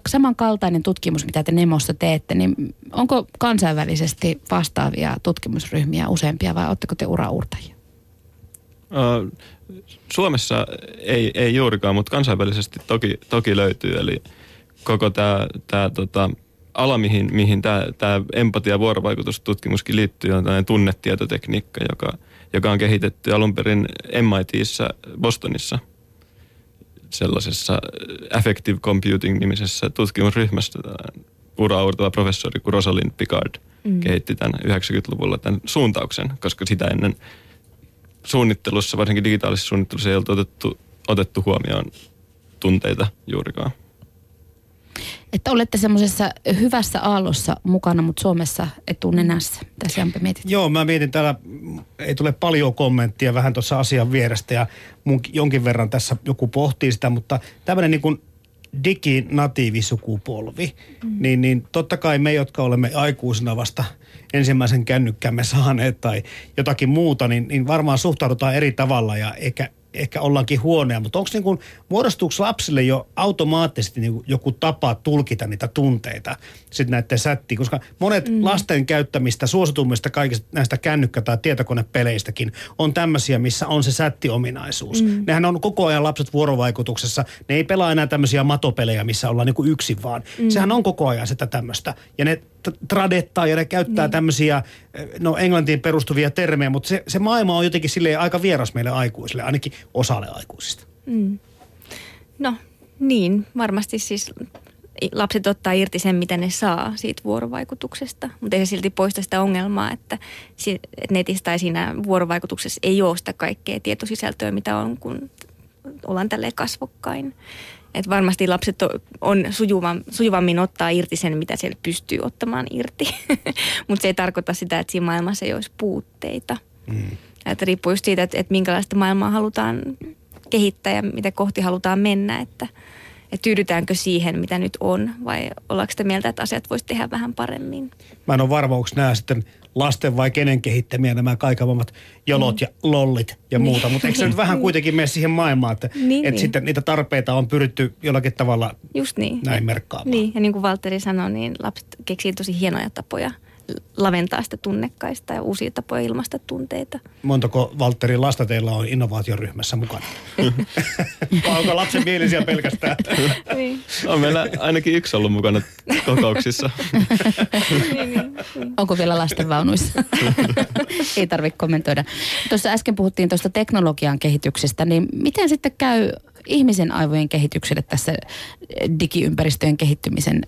samankaltainen tutkimus, mitä te Nemossa teette, niin onko kansainvälisesti vastaavia tutkimusryhmiä useampia vai oletteko te uraurtajia? Suomessa ei, ei juurikaan, mutta kansainvälisesti toki, toki löytyy. Eli koko tämä tää, tota, ala, mihin, mihin tämä empatia- ja vuorovaikutustutkimuskin liittyy, on tämmöinen tunnetietotekniikka, joka, joka on kehitetty alun perin MITissä Bostonissa – sellaisessa Affective Computing-nimisessä tutkimusryhmässä ura professori kuin Rosalind Picard mm. kehitti tämän 90-luvulla tämän suuntauksen, koska sitä ennen suunnittelussa, varsinkin digitaalisessa suunnittelussa ei oltu otettu, otettu huomioon tunteita juurikaan että olette semmoisessa hyvässä aallossa mukana, mutta Suomessa etunenässä. Tässä Jampe mietit? Joo, mä mietin täällä, ei tule paljon kommenttia vähän tuossa asian vierestä ja mun jonkin verran tässä joku pohtii sitä, mutta tämmöinen niin kuin diginatiivisukupolvi, mm. niin, niin totta kai me, jotka olemme aikuisina vasta ensimmäisen kännykkämme saaneet tai jotakin muuta, niin, niin varmaan suhtaudutaan eri tavalla ja eikä ehkä ollaankin huoneja, mutta onko niin kuin, muodostuuko lapsille jo automaattisesti niin joku tapa tulkita niitä tunteita sitten näiden sättiin? Koska monet mm. lasten käyttämistä suositummista kaikista näistä kännykkä- tai tietokonepeleistäkin on tämmöisiä, missä on se sättiominaisuus. Mm. Nehän on koko ajan lapset vuorovaikutuksessa. Ne ei pelaa enää tämmöisiä matopelejä, missä ollaan niin kuin yksin vaan. Mm. Sehän on koko ajan sitä tämmöistä. Ja ne tradettaa ja ne käyttää niin. tämmöisiä, no englantiin perustuvia termejä, mutta se, se maailma on jotenkin silleen aika vieras meille aikuisille, ainakin osalle aikuisista. Mm. No niin, varmasti siis lapset ottaa irti sen, mitä ne saa siitä vuorovaikutuksesta, mutta ei se silti poista sitä ongelmaa, että netissä tai siinä vuorovaikutuksessa ei ole sitä kaikkea tietosisältöä, mitä on, kun ollaan tälleen kasvokkain. Et varmasti lapset on sujuvam, sujuvammin ottaa irti sen, mitä siellä pystyy ottamaan irti. Mutta se ei tarkoita sitä, että siinä maailmassa ei olisi puutteita. Mm. Että riippuu just siitä, että, että minkälaista maailmaa halutaan kehittää ja mitä kohti halutaan mennä. Että, että tyydytäänkö siihen, mitä nyt on vai ollaanko sitä mieltä, että asiat voisi tehdä vähän paremmin. Mä en ole varma, onko nämä sitten lasten vai kenen kehittämiä nämä kaikavammat jolot mm. ja lollit ja niin. muuta. Mutta eikö se nyt vähän kuitenkin mene siihen maailmaan, että, niin, että niin. sitten niitä tarpeita on pyritty jollakin tavalla Just niin. näin merkkaamaan. Niin, ja niin kuin Valtteri sanoi, niin lapset keksii tosi hienoja tapoja laventaa sitä tunnekkaista ja uusia tapoja ilmaista tunteita. Montako Valtteri lasta teillä on innovaatioryhmässä mukana? Vai onko lapsen mielisiä pelkästään? niin. On meillä ainakin yksi ollut mukana kokouksissa. niin, niin. Onko vielä lastenvaunuissa? Ei tarvitse kommentoida. Tuossa äsken puhuttiin tuosta teknologian kehityksestä, niin miten sitten käy ihmisen aivojen kehitykselle tässä digiympäristöjen kehittymisen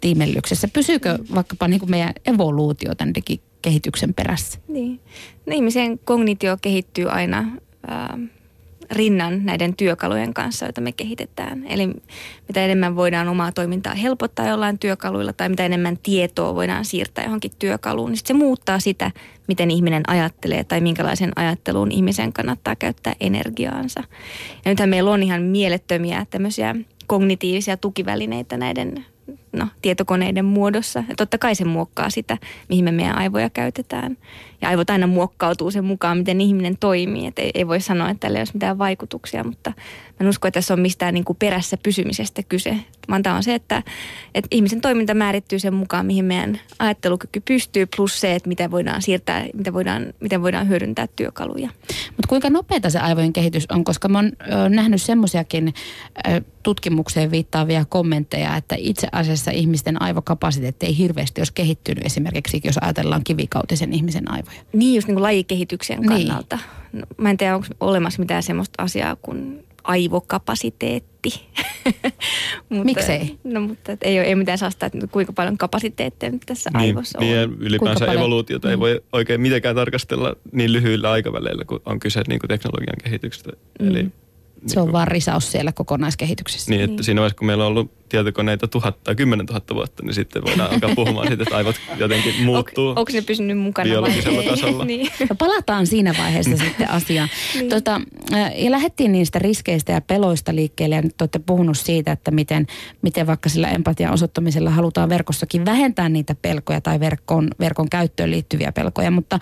tiimellyksessä? Pysyykö vaikkapa niin kuin meidän evoluutio tämän digikehityksen perässä? Niin. No, ihmisen kognitio kehittyy aina äh, rinnan näiden työkalujen kanssa, joita me kehitetään. Eli mitä enemmän voidaan omaa toimintaa helpottaa jollain työkaluilla tai mitä enemmän tietoa voidaan siirtää johonkin työkaluun, niin se muuttaa sitä, miten ihminen ajattelee tai minkälaisen ajatteluun ihmisen kannattaa käyttää energiaansa. Ja nythän meillä on ihan mielettömiä tämmöisiä kognitiivisia tukivälineitä näiden no, tietokoneiden muodossa. Ja totta kai se muokkaa sitä, mihin me meidän aivoja käytetään. Ja aivot aina muokkautuu sen mukaan, miten ihminen toimii. Et ei, ei voi sanoa, että tällä ei olisi mitään vaikutuksia, mutta mä en usko, että tässä on mistään niin kuin perässä pysymisestä kyse. Vaan tämä on se, että, että ihmisen toiminta määrittyy sen mukaan, mihin meidän ajattelukyky pystyy, plus se, että miten voidaan siirtää, miten voidaan, miten voidaan hyödyntää työkaluja. Mutta kuinka nopeata se aivojen kehitys on, koska mä oon nähnyt semmoisiakin tutkimukseen viittaavia kommentteja, että itse asiassa ihmisten aivokapasiteetti ei hirveästi olisi kehittynyt esimerkiksi, jos ajatellaan kivikautisen ihmisen aivoja. Niin, just niin kuin lajikehityksen niin. kannalta. Niin. No, mä en tiedä, onko olemassa mitään semmoista asiaa kuin aivokapasiteetti. mutta, Miksei? No mutta ei ole ei mitään saasta, että kuinka paljon kapasiteettia nyt tässä niin, aivossa niin, on. ylipäänsä evoluutiota mm. ei voi oikein mitenkään tarkastella niin lyhyillä aikaväleillä, kun on kyse niin kuin teknologian kehityksestä. Mm. Eli se on vaan risaus siellä kokonaiskehityksessä. Niin, että niin. siinä vaiheessa, kun meillä on ollut tietokoneita tuhat tai kymmenen tuhatta vuotta, niin sitten voidaan alkaa puhumaan siitä, että aivot jotenkin muuttuu. Onko ne pysynyt mukana biologisella vai tasolla? niin. no palataan siinä vaiheessa sitten asiaan. niin. tota, ja lähdettiin niistä riskeistä ja peloista liikkeelle ja nyt olette puhunut siitä, että miten, miten vaikka sillä empatian osoittamisella halutaan verkossakin vähentää niitä pelkoja tai verkon, verkon käyttöön liittyviä pelkoja, mutta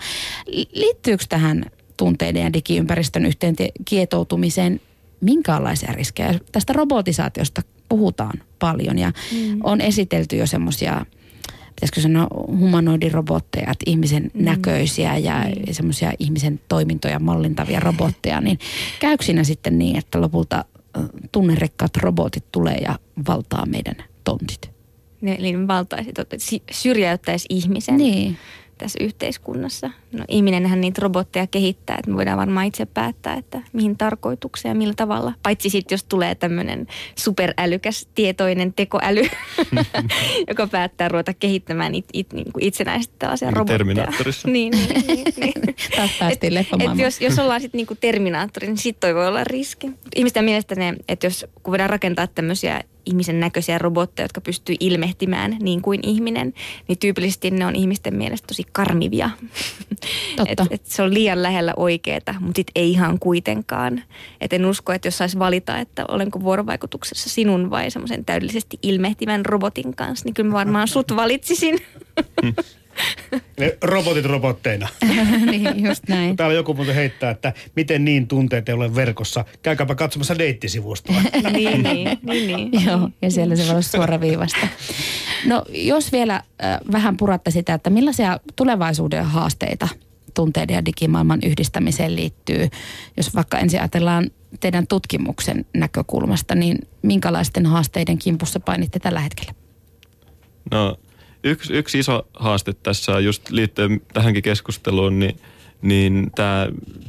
liittyykö tähän tunteiden ja digiympäristön yhteen kietoutumiseen minkäänlaisia riskejä. Tästä robotisaatiosta puhutaan paljon ja mm. on esitelty jo semmoisia pitäisikö sanoa humanoidirobotteja, että ihmisen mm. näköisiä ja mm. semmoisia ihmisen toimintoja mallintavia robotteja, niin käykö siinä sitten niin, että lopulta tunnerikkaat robotit tulee ja valtaa meidän tontit? Ne, niin valtaisi, syrjäyttäisi ihmisen. Niin tässä yhteiskunnassa. No, ihminenhän niitä robotteja kehittää, että me voidaan varmaan itse päättää, että mihin tarkoitukseen ja millä tavalla. Paitsi sitten, jos tulee tämmöinen superälykäs tietoinen tekoäly, joka päättää ruveta kehittämään it, it, niin kuin itsenäisesti tällaisia niin robotteja. Terminaattorissa. niin, niin, niin, niin. Taas päästiin et, et jos, jos ollaan sitten niin Terminaattori, niin sitten toi voi olla riski. Ihmisten mielestä ne, että jos kun voidaan rakentaa tämmöisiä ihmisen näköisiä robotteja, jotka pystyy ilmehtimään niin kuin ihminen, niin tyypillisesti ne on ihmisten mielestä tosi karmivia. et, et se on liian lähellä oikeeta, mutta sit ei ihan kuitenkaan. Et en usko, että jos saisi valita, että olenko vuorovaikutuksessa sinun vai semmoisen täydellisesti ilmehtivän robotin kanssa, niin kyllä mä varmaan sut valitsisin. Ne robotit robotteina. niin, just näin. Täällä joku muuten heittää, että miten niin tunteet ei ole verkossa. Käykääpä katsomassa deittisivustoa. niin, niin, niin, niin. Joo, ja siellä se voi olla suoraviivasta. No, jos vielä äh, vähän puratte sitä, että millaisia tulevaisuuden haasteita tunteiden ja digimaailman yhdistämiseen liittyy, jos vaikka ensin ajatellaan teidän tutkimuksen näkökulmasta, niin minkälaisten haasteiden kimpussa painitte tällä hetkellä? No yksi, yksi iso haaste tässä on just liittyen tähänkin keskusteluun, niin, niin tämä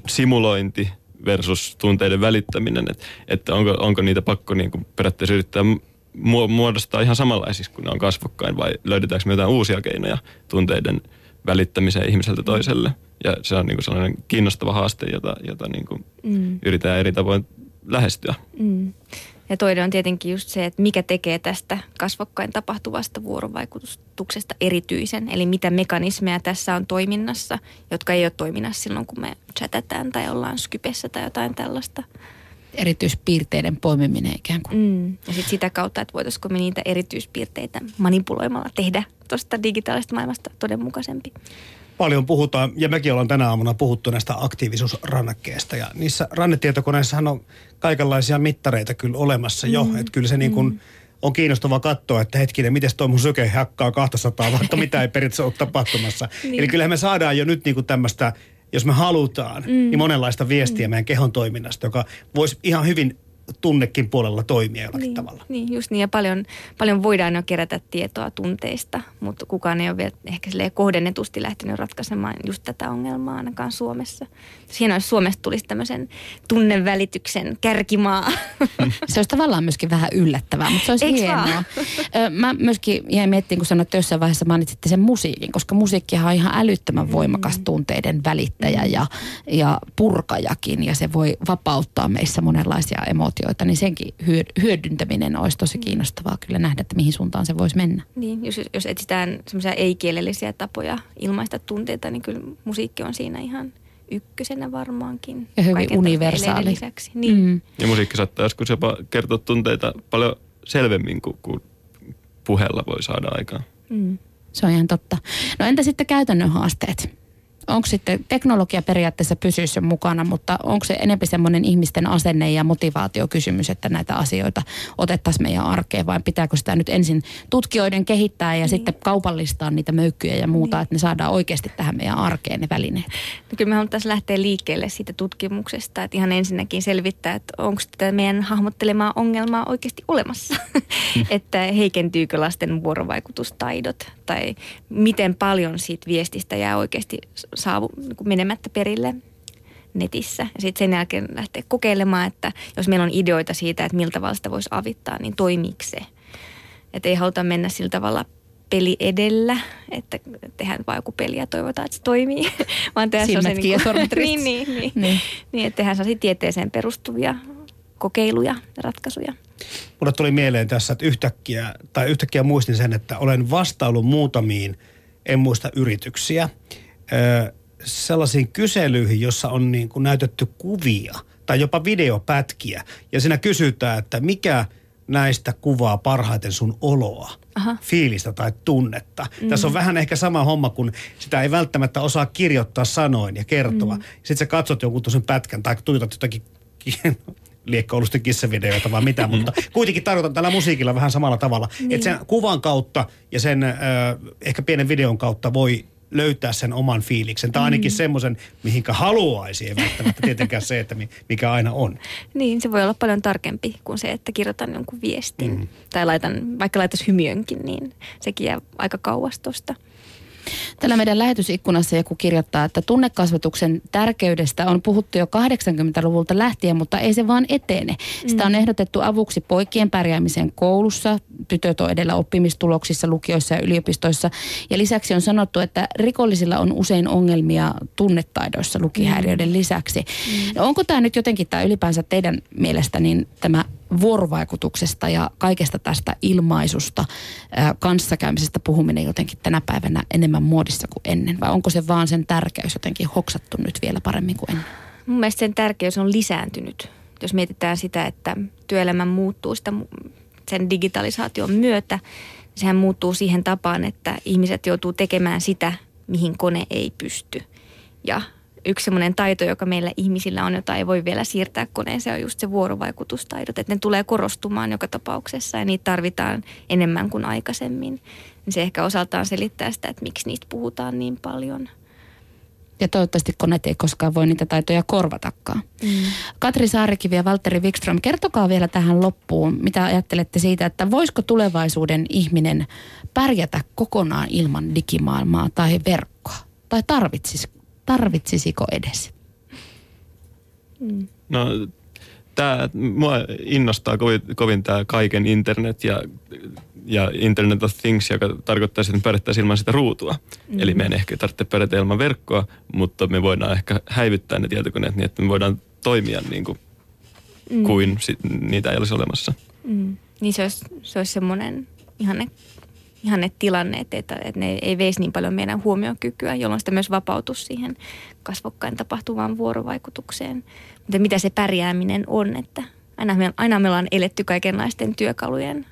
simulointi versus tunteiden välittäminen, että, että onko, onko niitä pakko niin kuin periaatteessa yrittää muodostaa ihan samanlaisiksi kuin ne on kasvokkain vai löydetäänkö me jotain uusia keinoja tunteiden välittämiseen ihmiseltä toiselle. Ja se on niin kuin sellainen kiinnostava haaste, jota, jota niin kuin mm. yritetään eri tavoin lähestyä. Mm. Ja toinen on tietenkin just se, että mikä tekee tästä kasvokkain tapahtuvasta vuorovaikutuksesta erityisen. Eli mitä mekanismeja tässä on toiminnassa, jotka ei ole toiminnassa silloin, kun me chatataan tai ollaan Skypessä tai jotain tällaista. Erityispiirteiden poimiminen ikään kuin. Mm. Ja sitten sitä kautta, että voitaisiko me niitä erityispiirteitä manipuloimalla tehdä tuosta digitaalisesta maailmasta todenmukaisempi paljon puhutaan, ja mekin ollaan tänä aamuna puhuttu näistä aktiivisuusrannakkeista. Ja niissä rannetietokoneissahan on kaikenlaisia mittareita kyllä olemassa jo. Mm. Että kyllä se niin kuin mm. on kiinnostavaa katsoa, että hetkinen, miten toi mun syke hakkaa 200, vaikka mitä ei periaatteessa ole tapahtumassa. niin. Eli kyllähän me saadaan jo nyt niin kuin tämmöistä, jos me halutaan, mm. niin monenlaista viestiä mm. meidän kehon toiminnasta, joka voisi ihan hyvin tunnekin puolella toimia jollakin niin, tavalla. Niin, just niin. Ja paljon, paljon voidaan jo kerätä tietoa tunteista, mutta kukaan ei ole vielä ehkä kohdennetusti lähtenyt ratkaisemaan just tätä ongelmaa ainakaan Suomessa. Hienoa, jos Suomesta tulisi tämmöisen tunnevälityksen kärkimaa. Se olisi tavallaan myöskin vähän yllättävää, mutta se olisi Eiks hienoa. vaan? Mä myöskin jäin miettimään, kun sanoit, että jossain vaiheessa mainitsitte sen musiikin, koska musiikkihan on ihan älyttömän voimakas tunteiden välittäjä ja, ja purkajakin, ja se voi vapauttaa meissä monenlaisia emootioita, niin senkin hyö- hyödyntäminen olisi tosi kiinnostavaa kyllä nähdä, että mihin suuntaan se voisi mennä. Niin, jos, jos etsitään semmoisia ei-kielellisiä tapoja ilmaista tunteita, niin kyllä musiikki on siinä ihan ykkösenä varmaankin. Ja hyvin universaali. Lisäksi. Niin. Mm. Ja musiikki saattaa joskus jopa kertoa tunteita paljon selvemmin kuin, kuin puheella voi saada aikaan. Mm. Se on ihan totta. No entä sitten käytännön haasteet? Onko sitten teknologia periaatteessa pysyy sen mukana, mutta onko se enempi semmoinen ihmisten asenne ja motivaatiokysymys, että näitä asioita otettaisiin meidän arkeen vai pitääkö sitä nyt ensin tutkijoiden kehittää ja niin. sitten kaupallistaa niitä möykkyjä ja muuta, niin. että ne saadaan oikeasti tähän meidän arkeen ne välineet? No kyllä me haluttaisiin lähteä liikkeelle siitä tutkimuksesta, että ihan ensinnäkin selvittää, että onko tätä meidän hahmottelemaa ongelmaa oikeasti olemassa. että heikentyykö lasten vuorovaikutustaidot tai miten paljon siitä viestistä jää oikeasti saavu, niin kuin menemättä perille netissä. Ja sitten sen jälkeen lähteä kokeilemaan, että jos meillä on ideoita siitä, että miltä tavalla sitä voisi avittaa, niin toimiiko se. Että ei haluta mennä sillä tavalla peli edellä, että tehdään vaan joku peli ja toivotaan, että se toimii. Vaan tehdään Silmät niin, ristissä. niin, niin, Niin. niin. niin, että tehdään sellaisia tieteeseen perustuvia kokeiluja ja ratkaisuja. Mulle tuli mieleen tässä, että yhtäkkiä, tai yhtäkkiä muistin sen, että olen vastaillut muutamiin, en muista yrityksiä, ö, sellaisiin kyselyihin, jossa on niin kuin näytetty kuvia tai jopa videopätkiä. Ja siinä kysytään, että mikä näistä kuvaa parhaiten sun oloa, Aha. fiilistä tai tunnetta. Mm. Tässä on vähän ehkä sama homma, kun sitä ei välttämättä osaa kirjoittaa sanoin ja kertoa. Mm. Sitten sä katsot jonkun tuollaisen pätkän tai tuijotat jotakin liekkoulusten kissavideoita vai mitä, mutta kuitenkin tarkoitan tällä musiikilla vähän samalla tavalla. Niin. Että sen kuvan kautta ja sen ö, ehkä pienen videon kautta voi löytää sen oman fiiliksen. Tai ainakin mm. semmoisen, mihinkä haluaisi, ei välttämättä tietenkään se, että mi- mikä aina on. Niin, se voi olla paljon tarkempi kuin se, että kirjoitan jonkun viestin. Mm. Tai laitan, vaikka laittaisi hymiönkin, niin sekin jää aika kauas tuosta. Tällä meidän lähetysikkunassa joku kirjoittaa, että tunnekasvatuksen tärkeydestä on puhuttu jo 80-luvulta lähtien, mutta ei se vaan etene. Sitä on ehdotettu avuksi poikien pärjäämiseen koulussa, tytöt on edellä oppimistuloksissa, lukioissa ja yliopistoissa. Ja lisäksi on sanottu, että rikollisilla on usein ongelmia tunnetaidoissa lukihäiriöiden lisäksi. No onko tämä nyt jotenkin, tai ylipäänsä teidän mielestä, niin tämä vuorovaikutuksesta ja kaikesta tästä ilmaisusta, kanssakäymisestä puhuminen jotenkin tänä päivänä enemmän muodissa kuin ennen? Vai onko se vaan sen tärkeys jotenkin hoksattu nyt vielä paremmin kuin ennen? Mun mielestä sen tärkeys on lisääntynyt. Jos mietitään sitä, että työelämä muuttuu sitä, sen digitalisaation myötä, niin sehän muuttuu siihen tapaan, että ihmiset joutuu tekemään sitä, mihin kone ei pysty. Ja yksi semmoinen taito, joka meillä ihmisillä on, jota ei voi vielä siirtää koneeseen, on just se vuorovaikutustaidot. Että ne tulee korostumaan joka tapauksessa ja niitä tarvitaan enemmän kuin aikaisemmin. Niin se ehkä osaltaan selittää sitä, että miksi niistä puhutaan niin paljon. Ja toivottavasti koneet ei koskaan voi niitä taitoja korvatakaan. Mm. Katri Saarikivi ja Valtteri Wikström, kertokaa vielä tähän loppuun, mitä ajattelette siitä, että voisiko tulevaisuuden ihminen pärjätä kokonaan ilman digimaailmaa tai verkkoa? Tai tarvitsis, tarvitsisiko edes? No, tää, mua innostaa kovin, kovin tämä kaiken internet ja, ja Internet of Things, joka tarkoittaa, että me pärjättäisiin ilman sitä ruutua. Mm. Eli meidän ehkä tarvitse pärjätä ilman verkkoa, mutta me voidaan ehkä häivyttää ne tietokoneet niin, että me voidaan toimia niin kuin, mm. kuin sit, niitä ei olisi olemassa. Mm. Niin se olisi, se olisi semmoinen ihanne, ihanne tilanne, että, että, että ne ei veisi niin paljon meidän huomiokykyä, jolloin sitä myös vapautus siihen kasvokkain tapahtuvaan vuorovaikutukseen. Mutta mitä se pärjääminen on, että aina me, aina me ollaan eletty kaikenlaisten työkalujen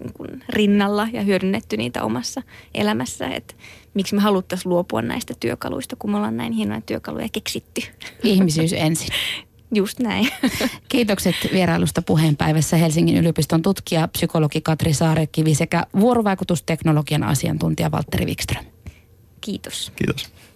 niin kuin rinnalla ja hyödynnetty niitä omassa elämässä, että miksi me haluttaisiin luopua näistä työkaluista, kun me ollaan näin hienoja työkaluja keksitty. Ihmisyys ensin. Just näin. Kiitokset vierailusta puheenpäivässä Helsingin yliopiston tutkija, psykologi Katri Saarekivi sekä vuorovaikutusteknologian asiantuntija Valtteri Wikström. Kiitos. Kiitos.